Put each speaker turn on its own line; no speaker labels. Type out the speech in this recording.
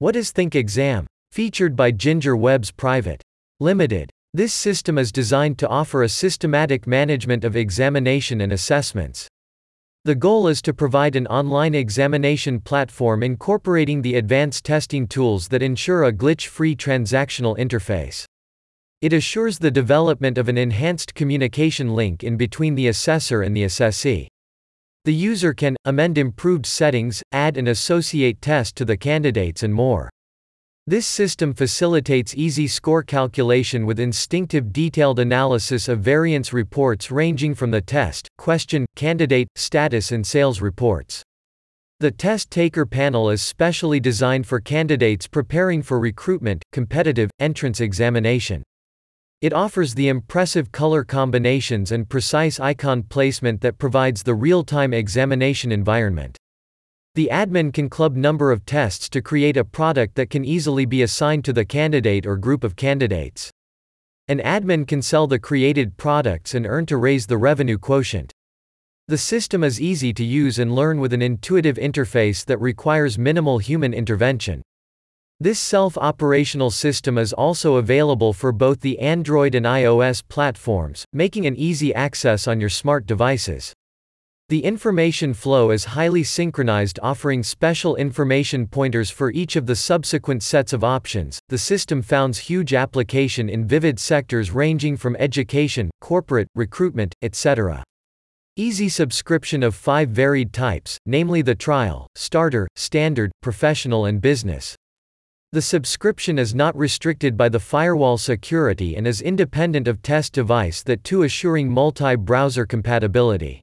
What is Think Exam? Featured by Ginger Webs Private. Limited. This system is designed to offer a systematic management of examination and assessments. The goal is to provide an online examination platform incorporating the advanced testing tools that ensure a glitch free transactional interface. It assures the development of an enhanced communication link in between the assessor and the assessee. The user can amend improved settings, add and associate test to the candidates, and more. This system facilitates easy score calculation with instinctive detailed analysis of variance reports ranging from the test, question, candidate, status and sales reports. The test taker panel is specially designed for candidates preparing for recruitment, competitive, entrance examination. It offers the impressive color combinations and precise icon placement that provides the real-time examination environment. The admin can club number of tests to create a product that can easily be assigned to the candidate or group of candidates. An admin can sell the created products and earn to raise the revenue quotient. The system is easy to use and learn with an intuitive interface that requires minimal human intervention. This self-operational system is also available for both the Android and iOS platforms, making an easy access on your smart devices. The information flow is highly synchronized, offering special information pointers for each of the subsequent sets of options. The system founds huge application in vivid sectors ranging from education, corporate, recruitment, etc. Easy subscription of five varied types, namely the trial, starter, standard, professional, and business. The subscription is not restricted by the firewall security and is independent of test device that too assuring multi-browser compatibility.